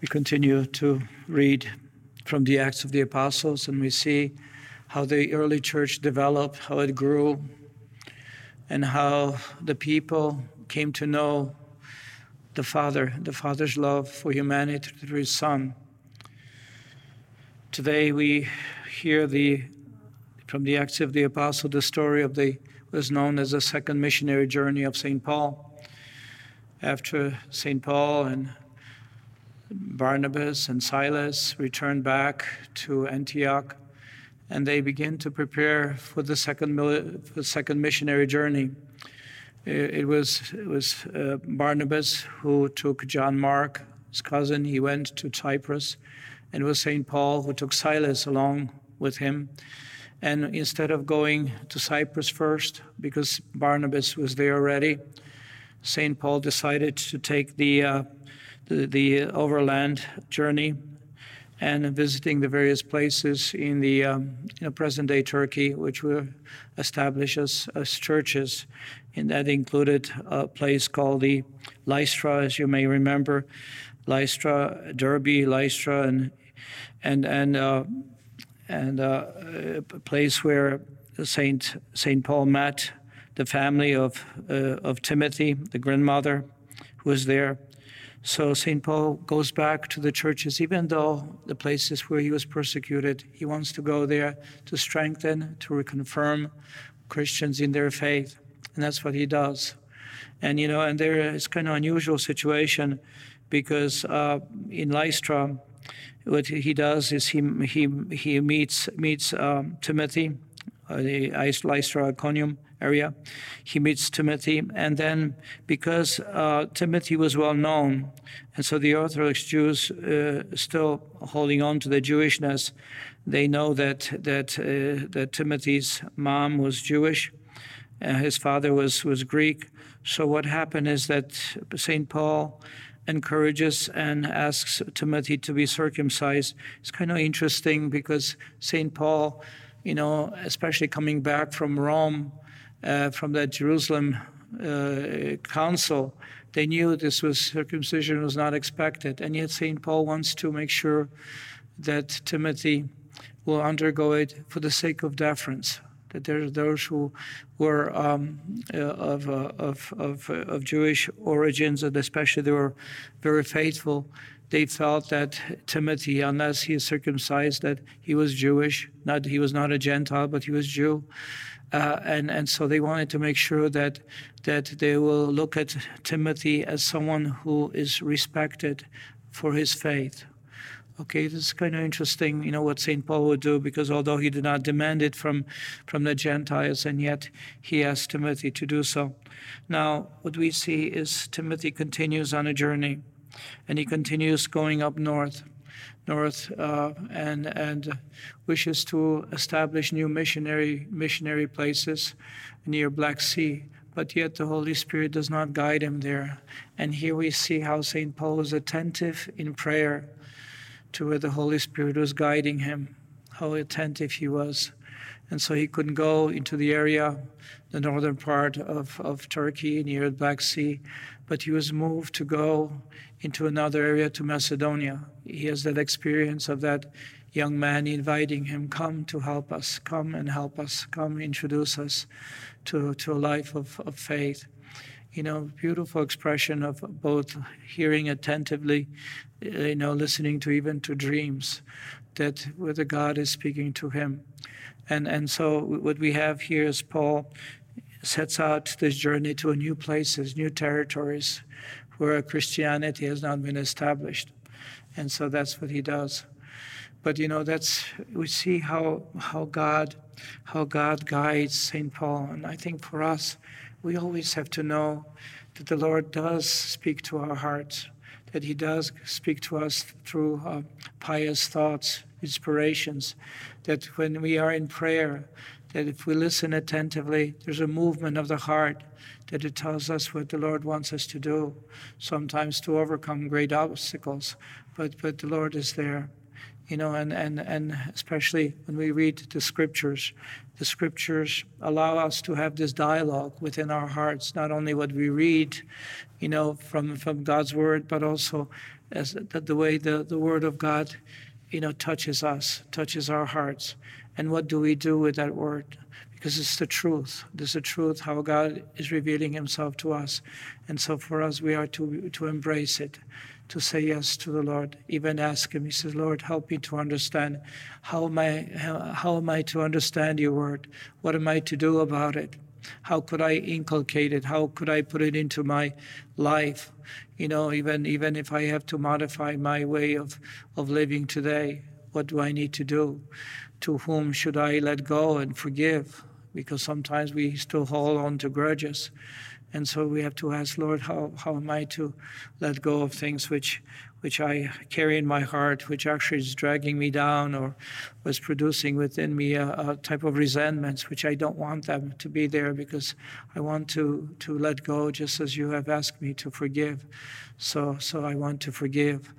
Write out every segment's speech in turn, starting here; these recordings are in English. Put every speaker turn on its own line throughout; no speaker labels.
We continue to read from the Acts of the Apostles, and we see how the early church developed, how it grew, and how the people came to know the Father, the Father's love for humanity through His Son. Today we hear the from the Acts of the Apostle the story of the was known as the second missionary journey of St. Paul. After St. Paul and Barnabas and Silas returned back to Antioch, and they begin to prepare for the second, for the second missionary journey. It was, it was uh, Barnabas who took John Mark, his cousin, he went to Cyprus, and it was St. Paul who took Silas along with him. And instead of going to Cyprus first, because Barnabas was there already, St. Paul decided to take the, uh, the, overland journey and visiting the various places in the um, present day Turkey, which were established as, as churches. And that included a place called the Lystra, as you may remember, Lystra, Derbe, Lystra, and and and uh, and uh, a place where Saint Saint Paul met the family of uh, of Timothy, the grandmother, who was there. So St. Paul goes back to the churches, even though the places where he was persecuted, he wants to go there to strengthen, to reconfirm Christians in their faith. And that's what he does. And, you know, and there is kind of unusual situation because uh, in Lystra, what he does is he, he, he meets, meets um, Timothy, uh, the Lystra Iconium, area. He meets Timothy, and then because uh, Timothy was well known, and so the Orthodox Jews uh, still holding on to their Jewishness, they know that that uh, that Timothy's mom was Jewish, his father was was Greek. So what happened is that Saint Paul encourages and asks Timothy to be circumcised. It's kind of interesting because Saint Paul, you know, especially coming back from Rome from that Jerusalem uh, council, they knew this was circumcision was not expected, and yet Saint Paul wants to make sure that Timothy will undergo it for the sake of deference. That there are those who were um, uh, of, uh, of, of, uh, of Jewish origins, and especially they were very faithful. They felt that Timothy, unless he is circumcised, that he was Jewish. Not he was not a Gentile, but he was Jew. Uh, and and so they wanted to make sure that that they will look at Timothy as someone who is respected for his faith. Okay, this is kind of interesting, you know, what St. Paul would do, because although he did not demand it from, from the Gentiles, and yet he asked Timothy to do so. Now, what we see is Timothy continues on a journey, and he continues going up north north uh, and and wishes to establish new missionary missionary places near Black Sea. But yet the Holy Spirit does not guide him there. And here we see how St. Paul is attentive in prayer to where the Holy Spirit was guiding him, how attentive he was. And so he couldn't go into the area, the northern part of, of Turkey near the Black Sea, but he was moved to go into another area to Macedonia. He has that experience of that young man inviting him, Come to help us, come and help us, come introduce us to, to a life of, of faith. You know, beautiful expression of both hearing attentively, uh, you know, listening to even to dreams, that whether God is speaking to him. And, and so what we have here is Paul sets out this journey to new places, new territories where Christianity has not been established. And so that's what he does. But you know, that's we see how how God how God guides St. Paul. And I think for us, we always have to know that the Lord does speak to our hearts, that He does speak to us through uh, pious thoughts, inspirations, that when we are in prayer, that if we listen attentively, there's a movement of the heart that it tells us what the Lord wants us to do, sometimes to overcome great obstacles, but, but the Lord is there. you know, and, and, and especially when we read the scriptures, the scriptures allow us to have this dialogue within our hearts, not only what we read, you know, from, from God's word, but also as the, the way the, the word of God, you know, touches us, touches our hearts. And what do we do with that word? Because it's the truth. It's the truth how God is revealing himself to us. And so for us, we are to, to embrace it to say yes to the Lord. Even ask Him. He says, Lord, help me to understand. How am I? How, how am I to understand Your Word? What am I to do about it? How could I inculcate it? How could I put it into my life? You know, even even if I have to modify my way of of living today, what do I need to do? To whom should I let go and forgive? Because sometimes we still hold on to grudges. And so we have to ask, Lord, how, how am I to let go of things which, which I carry in my heart, which actually is dragging me down or was producing within me a, a, type of resentments, which I don't want them to be there because I want to, to let go just as you have asked me to forgive. So, so I want to forgive.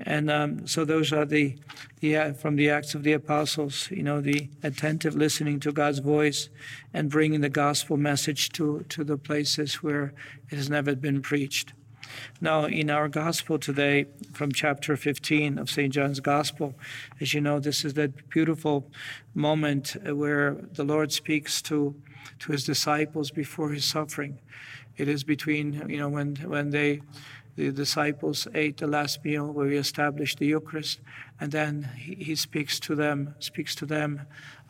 And um, so those are the, the uh, from the Acts of the Apostles, you know, the attentive listening to God's voice and bringing the gospel message to, to the places where it has never been preached. Now, in our gospel today, from chapter 15 of St. John's Gospel, as you know, this is that beautiful moment where the Lord speaks to, to his disciples before his suffering. It is between, you know, when, when they the disciples ate the last meal where he established the Eucharist, and then he, he speaks to them, speaks to them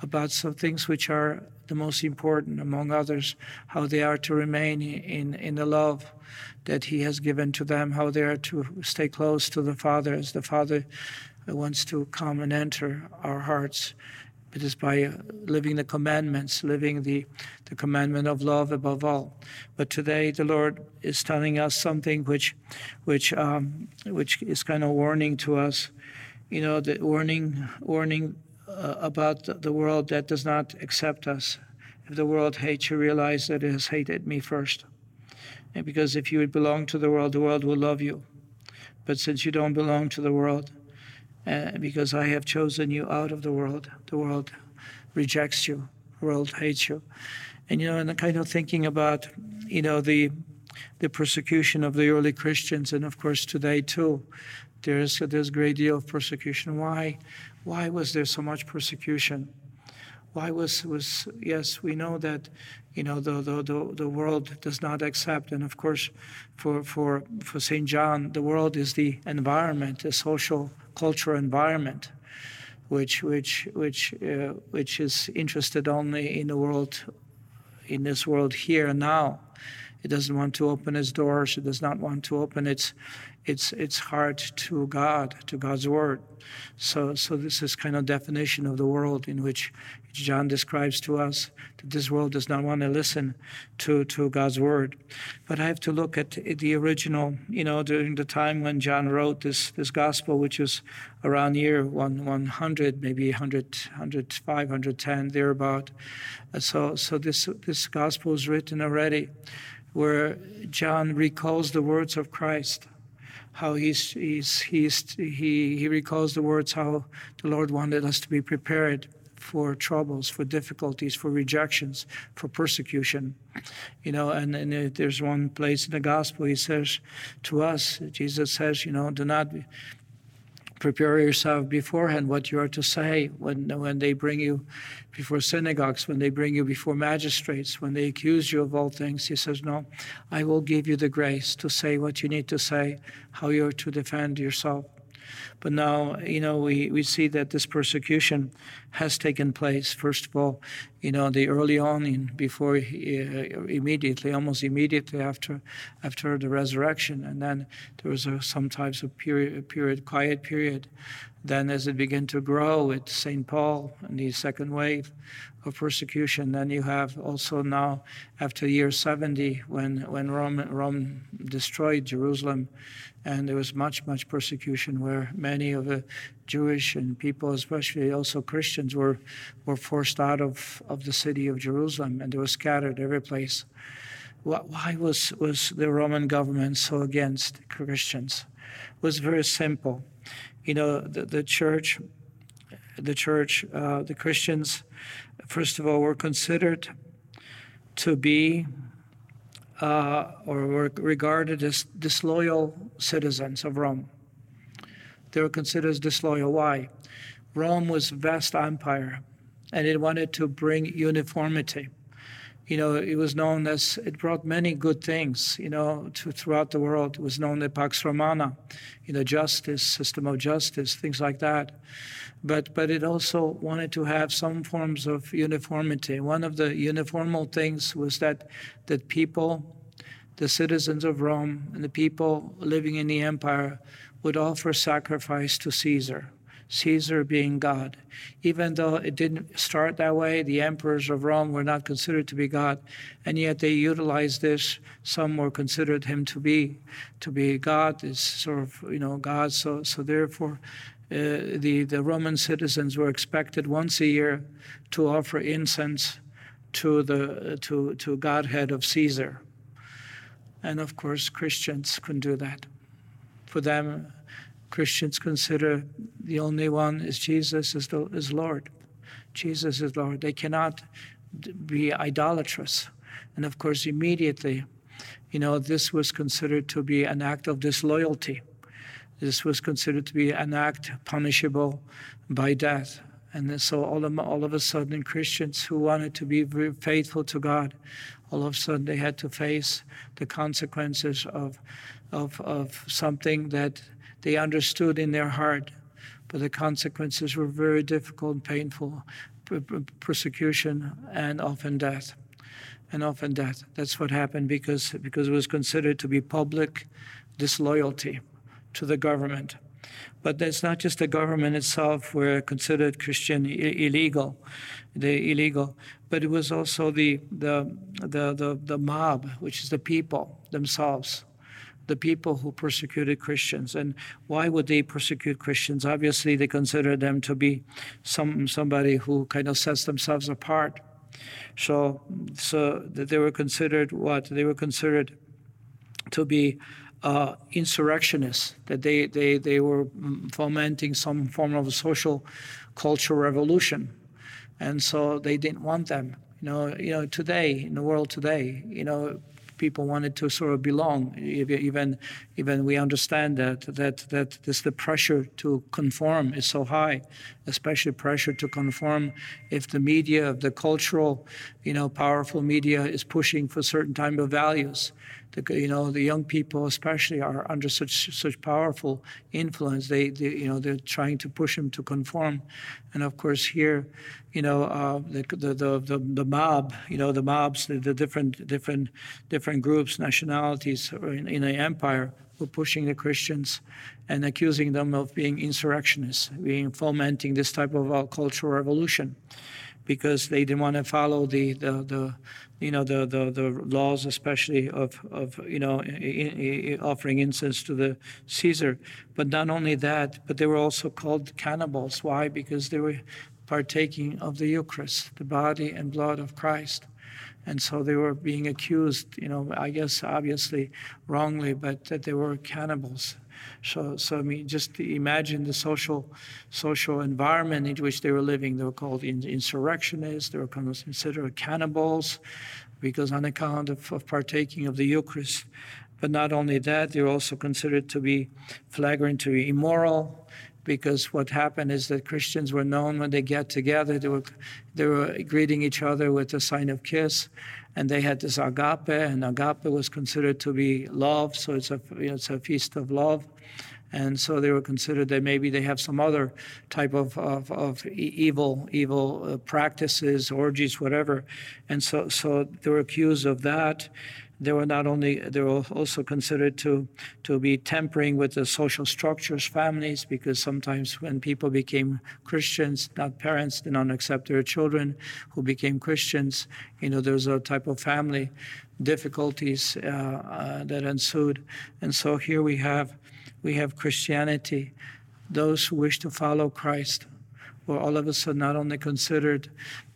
about some things which are the most important, among others, how they are to remain in, in the love that he has given to them, how they are to stay close to the Father as the Father wants to come and enter our hearts it is by uh, living the commandments, living the, the commandment of love above all. But today the Lord is telling us something which, which, um, which is kind of warning to us. You know, the warning, warning uh, about the world that does not accept us. If the world hates you, realize that it has hated me first. And because if you belong to the world, the world will love you. But since you don't belong to the world, uh, because I have chosen you out of the world. The world rejects you, the world hates you. And, you know, and kind of thinking about, you know, the, the persecution of the early Christians, and of course today too, there's, there's a great deal of persecution. Why? Why was there so much persecution? Why was, was yes, we know that, you know, the, the, the, the world does not accept. And of course, for, for, for St. John, the world is the environment, the social cultural environment, which which which uh, which is interested only in the world, in this world here and now. It doesn't want to open its doors. It does not want to open its its its heart to God, to God's word. So so this is kind of definition of the world in which John describes to us that this world does not want to listen to, to God's word. But I have to look at the original, you know, during the time when John wrote this, this gospel, which was around year one, 100, maybe 100, 105, 110, thereabout. Uh, so, so this, this gospel is written already where John recalls the words of Christ how he's, he's, he's, he, he recalls the words how the Lord wanted us to be prepared for troubles, for difficulties, for rejections, for persecution. You know, and, and there's one place in the gospel he says to us, Jesus says, you know, do not prepare yourself beforehand what you are to say when, when they bring you before synagogues, when they bring you before magistrates, when they accuse you of all things. He says, No, I will give you the grace to say what you need to say, how you're to defend yourself. But now, you know, we, we see that this persecution has taken place. First of all, you know, the early on, in, before uh, immediately, almost immediately after after the resurrection, and then there was a, some types of period, period, quiet period. Then, as it began to grow with Saint Paul and the second wave of persecution, then you have also now, after year 70, when when Rome Rome destroyed Jerusalem and there was much, much persecution where many of the Jewish and people, especially also Christians, were, were forced out of, of the city of Jerusalem and they were scattered every place. Why was, was the Roman government so against Christians? It was very simple. You know, the, the church, the church, uh, the Christians, first of all, were considered to be uh, or were regarded as disloyal citizens of Rome. They were considered as disloyal. Why? Rome was a vast empire, and it wanted to bring uniformity you know, it was known as, it brought many good things, you know, to, throughout the world. It was known as Pax Romana, you know, justice, system of justice, things like that. But, but it also wanted to have some forms of uniformity. One of the uniformal things was that, that people, the citizens of Rome and the people living in the empire would offer sacrifice to Caesar Caesar being God. Even though it didn't start that way, the emperors of Rome were not considered to be God, and yet they utilized this. Some were considered him to be to be God, is sort of you know God. So so therefore. Uh, the, the Roman citizens were expected once a year to offer incense to the to, to Godhead of Caesar. And of course, Christians couldn't do that. For them, Christians consider the only one is Jesus is, the, is Lord. Jesus is Lord. They cannot be idolatrous. And of course, immediately, you know, this was considered to be an act of disloyalty. This was considered to be an act punishable by death. And so all of, all of a sudden, Christians who wanted to be faithful to God, all of a sudden they had to face the consequences of, of, of something that they understood in their heart, but the consequences were very difficult and painful persecution and often death. And often death. That's what happened because, because it was considered to be public disloyalty to the government. But it's not just the government itself were considered Christian illegal, the illegal, but it was also the, the, the, the, the mob, which is the people themselves the people who persecuted Christians. And why would they persecute Christians? Obviously, they consider them to be some somebody who kind of sets themselves apart. So, so they were considered what? They were considered to be uh, insurrectionists, that they, they, they were fomenting some form of a social cultural revolution. And so they didn't want them. You know, you know, today, in the world today, you know, people wanted to sort of belong. Even, even we understand that that that this the pressure to conform is so high, especially pressure to conform if the media, the cultural, you know, powerful media is pushing for certain type of values the, you know the young people especially are under such such powerful influence. They, they you know they're trying to push them to conform, and of course here, you know uh, the, the, the the mob, you know the mobs, the, the different different different groups, nationalities in, in the empire were pushing the Christians and accusing them of being insurrectionists, being fomenting this type of uh, cultural revolution because they didn't want to follow the, the, the you know the, the, the laws especially of, of you know offering incense to the Caesar. But not only that, but they were also called cannibals. Why? Because they were partaking of the Eucharist, the body and blood of Christ. And so they were being accused, you know, I guess obviously wrongly, but that they were cannibals. So, so I mean, just imagine the social, social environment in which they were living. They were called insurrectionists. They were considered cannibals, because on account of, of partaking of the Eucharist. But not only that, they were also considered to be flagrantly immoral, because what happened is that Christians were known when they get together, they were, they were greeting each other with a sign of kiss, and they had this agape, and agape was considered to be love, so it's a, you know, it's a feast of love. And so they were considered that maybe they have some other type of, of, of evil evil uh, practices, orgies, whatever. And so, so they were accused of that they were not only they were also considered to to be tampering with the social structures families because sometimes when people became christians not parents did not accept their children who became christians you know there's a type of family difficulties uh, uh, that ensued. And so here we have we have christianity. Those who wish to follow christ were all of a sudden not only considered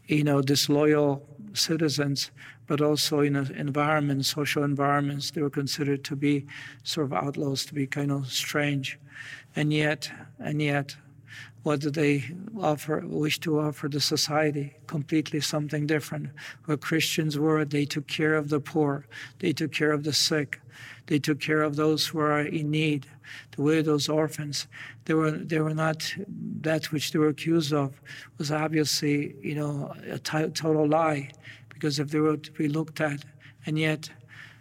you know disloyal citizens, but also in environments, social environments, they were considered to be sort of outlaws, to be kind of strange. And yet, and yet, what did they offer, wish to offer the society? Completely something different. What Christians were, they took care of the poor, they took care of the sick, they took care of those who are in need, the widows, orphans. They were, they were not that which they were accused of was obviously, you know, a t- total lie, because if they were to be looked at, and yet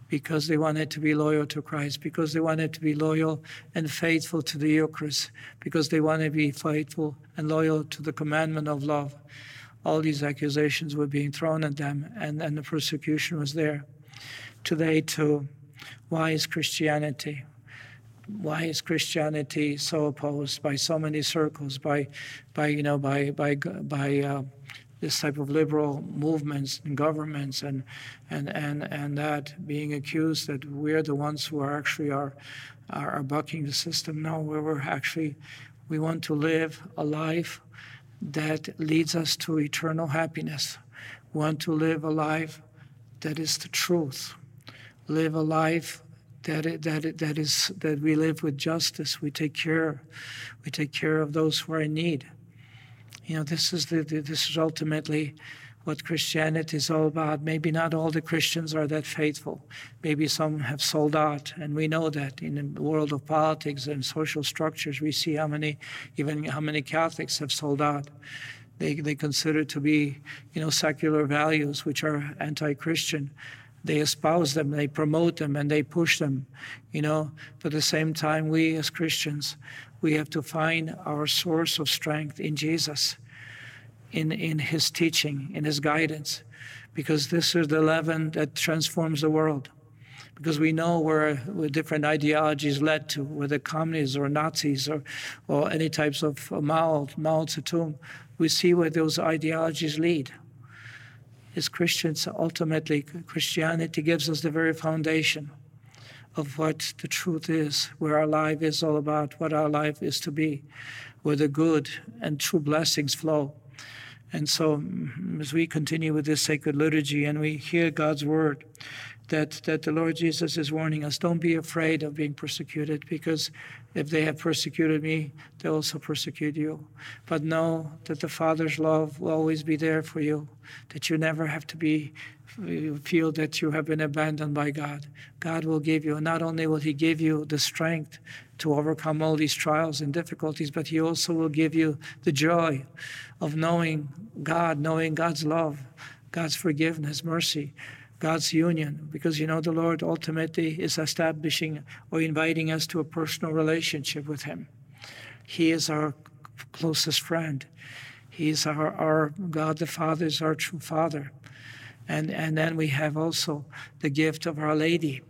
because they wanted to be loyal to Christ, because they wanted to be loyal and faithful to the Eucharist, because they wanted to be faithful and loyal to the commandment of love. All these accusations were being thrown at them, and, and the persecution was there. Today, too, why is Christianity? Why is Christianity so opposed by so many circles, by, by you know, by by by uh, this type of liberal movements and governments and and and and that being accused that we're the ones who are actually are are, are bucking the system. No, we're actually we want to live a life that leads us to eternal happiness. We want to live a life that is the truth. Live a life that that that is that we live with justice. We take care, we take care of those who are in need. You know, this is the, this is ultimately what Christianity is all about. Maybe not all the Christians are that faithful. Maybe some have sold out, and we know that in the world of politics and social structures, we see how many, even how many Catholics have sold out. They they consider to be, you know, secular values which are anti-Christian. They espouse them, they promote them, and they push them. You know, but at the same time, we as Christians, we have to find our source of strength in Jesus, in, in his teaching, in his guidance, because this is the leaven that transforms the world. Because we know where, where different ideologies led to, whether communists or Nazis or, or any types of Mao, Mao Zedong, we see where those ideologies lead. As Christians, ultimately, Christianity gives us the very foundation of what the truth is, where our life is all about, what our life is to be, where the good and true blessings flow. And so, mm, as we continue with this sacred liturgy and we hear God's word, that, that the Lord Jesus is warning us don't be afraid of being persecuted because if they have persecuted me, they also persecute you. But know that the Father's love will always be there for you, that you never have to be feel that you have been abandoned by God. God will give you, not only will He give you the strength to overcome all these trials and difficulties, but He also will give you the joy of knowing God, knowing God's love, God's forgiveness, mercy, God's union, because you know the Lord ultimately is establishing or inviting us to a personal relationship with Him. He is our closest friend. He's our, our God the Father is our true Father. And, and then we have also the gift of Our Lady.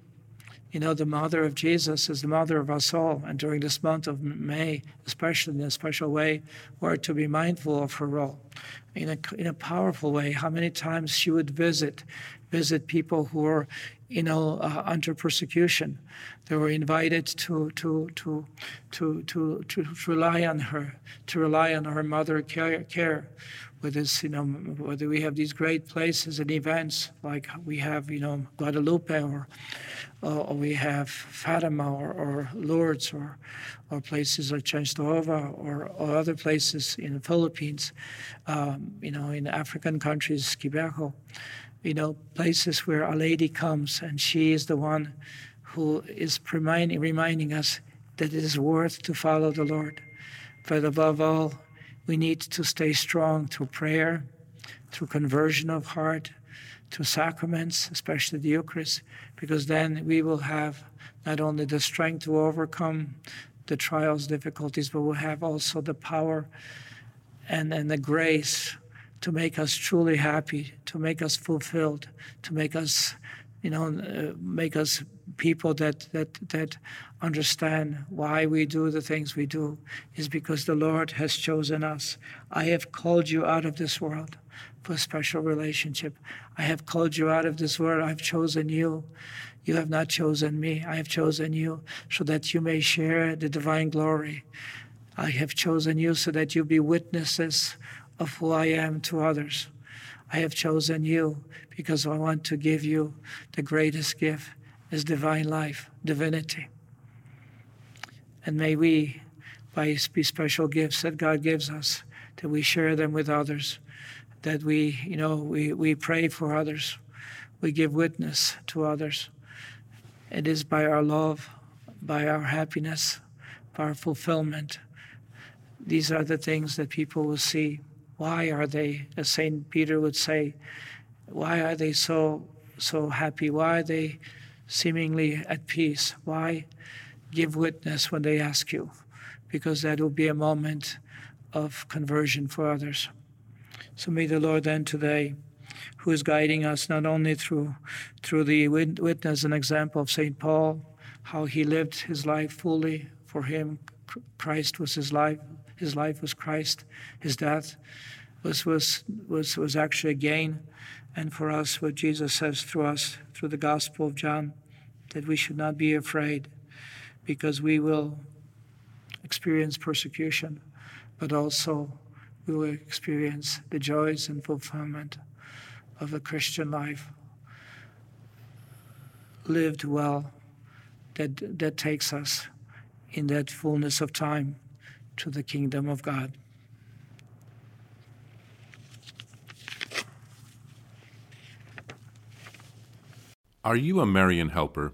You know, the mother of Jesus is the mother of us all. And during this month of May, especially in a special way, we're to be mindful of her role in a, in a powerful way. How many times she would visit, visit people who were, you know, uh, under persecution. They were invited to, to, to, to, to, to, rely on her, to rely on her mother care. care with this, you know, whether we have these great places and events like we have, you know, Guadalupe or, or we have Fatima or, or Lourdes or, or places like Częstochowa or, or other places in the Philippines, um, you know, in African countries, Kibeho, you know, places where a lady comes and she is the one who is reminding, reminding us that it is worth to follow the Lord. But above all, we need to stay strong through prayer, through conversion of heart, through sacraments, especially the Eucharist, because then we will have not only the strength to overcome the trials, difficulties, but we'll have also the power and, and the grace to make us truly happy, to make us fulfilled, to make us, you know, uh, make us people that, that, that understand why we do the things we do is because the Lord has chosen us. I have called you out of this world for a special relationship. I have called you out of this world. I've chosen you. You have not chosen me. I have chosen you so that you may share the divine glory. I have chosen you so that you be witnesses of who I am to others. I have chosen you because I want to give you the greatest gift is divine life, divinity. And may we, by these special gifts that God gives us, that we share them with others, that we, you know, we, we pray for others, we give witness to others. It is by our love, by our happiness, by our fulfillment. These are the things that people will see. Why are they, as St. Peter would say, why are they so so happy? Why are they seemingly at peace? Why give witness when they ask you? Because that will be a moment of conversion for others. So may the Lord then today, who is guiding us not only through through the witness and example of Saint Paul, how he lived his life fully for him. Christ was his life. His life was Christ. His death was was was was actually a gain. And for us, what Jesus says through us, through the Gospel of John, that we should not be afraid because we will experience persecution, but also we will experience the joys and fulfillment of a Christian life lived well that, that takes us in that fullness of time to the kingdom of God.
Are you a Marian helper?